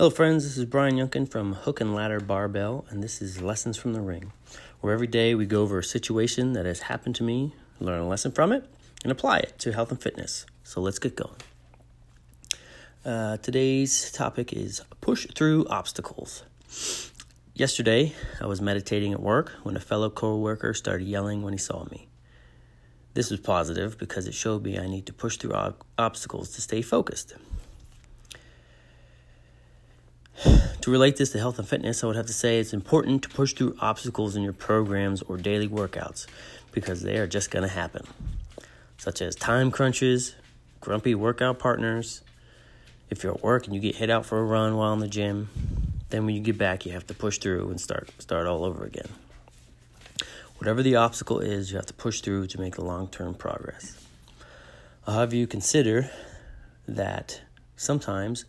Hello, friends. This is Brian Yunkin from Hook and Ladder Barbell, and this is Lessons from the Ring, where every day we go over a situation that has happened to me, learn a lesson from it, and apply it to health and fitness. So let's get going. Uh, today's topic is push through obstacles. Yesterday, I was meditating at work when a fellow coworker started yelling when he saw me. This was positive because it showed me I need to push through ob- obstacles to stay focused. To relate this to health and fitness, I would have to say it's important to push through obstacles in your programs or daily workouts because they are just going to happen, such as time crunches, grumpy workout partners. If you're at work and you get hit out for a run while in the gym, then when you get back, you have to push through and start start all over again. Whatever the obstacle is, you have to push through to make the long-term progress. I'll have you consider that sometimes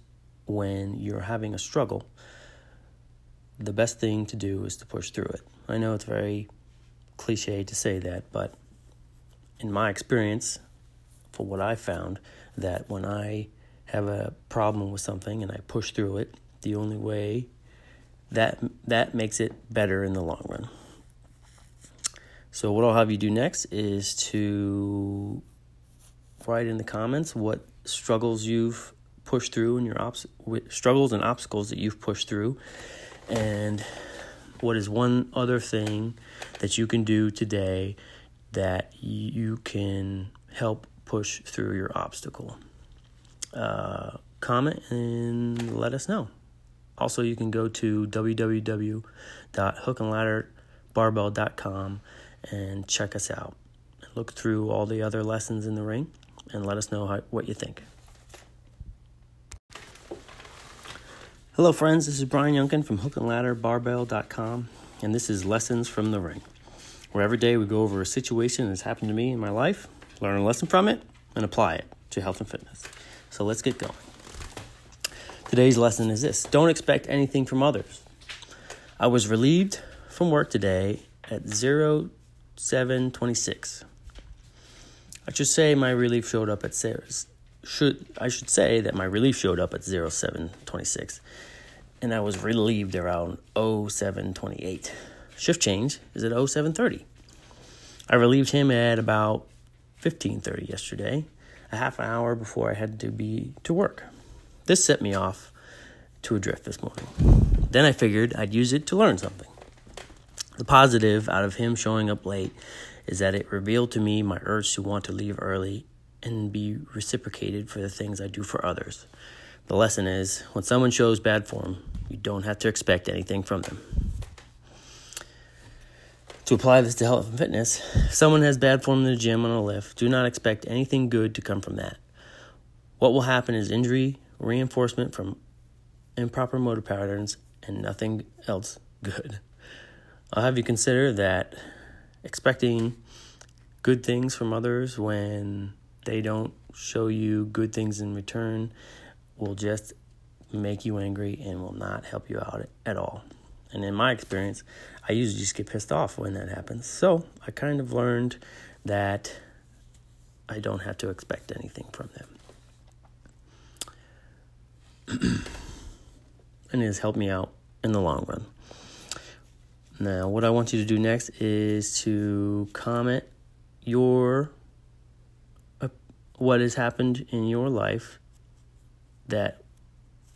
when you're having a struggle, the best thing to do is to push through it. I know it's very cliche to say that, but in my experience, for what I found, that when I have a problem with something and I push through it, the only way that that makes it better in the long run. So what I'll have you do next is to write in the comments what struggles you've pushed through and your obs- struggles and obstacles that you've pushed through and what is one other thing that you can do today that you can help push through your obstacle? Uh, comment and let us know. Also, you can go to www.hookandladderbarbell.com and check us out. Look through all the other lessons in the ring and let us know how, what you think. Hello, friends. This is Brian Yunkin from hookandladderbarbell.com, and this is Lessons from the Ring, where every day we go over a situation that's happened to me in my life, learn a lesson from it, and apply it to health and fitness. So let's get going. Today's lesson is this don't expect anything from others. I was relieved from work today at 0726. I should say my relief showed up at should I should say that my relief showed up at 0726 and I was relieved around 0728. Shift change is at 0730. I relieved him at about 1530 yesterday, a half an hour before I had to be to work. This set me off to a drift this morning. Then I figured I'd use it to learn something. The positive out of him showing up late is that it revealed to me my urge to want to leave early and be reciprocated for the things I do for others. The lesson is when someone shows bad form, you don't have to expect anything from them. To apply this to health and fitness, if someone has bad form in the gym on a lift, do not expect anything good to come from that. What will happen is injury, reinforcement from improper motor patterns, and nothing else good. I'll have you consider that expecting good things from others when they don't show you good things in return will just make you angry and will not help you out at all. And in my experience, I usually just get pissed off when that happens. So I kind of learned that I don't have to expect anything from them. and it has helped me out in the long run. Now, what I want you to do next is to comment your what has happened in your life that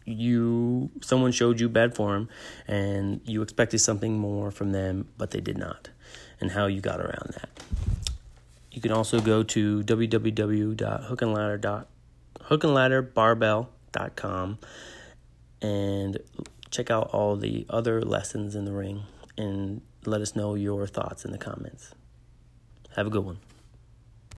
you someone showed you bad form and you expected something more from them but they did not and how you got around that. You can also go to www.hookandladder.hookandladderbarbell.com and check out all the other lessons in the ring and let us know your thoughts in the comments. Have a good one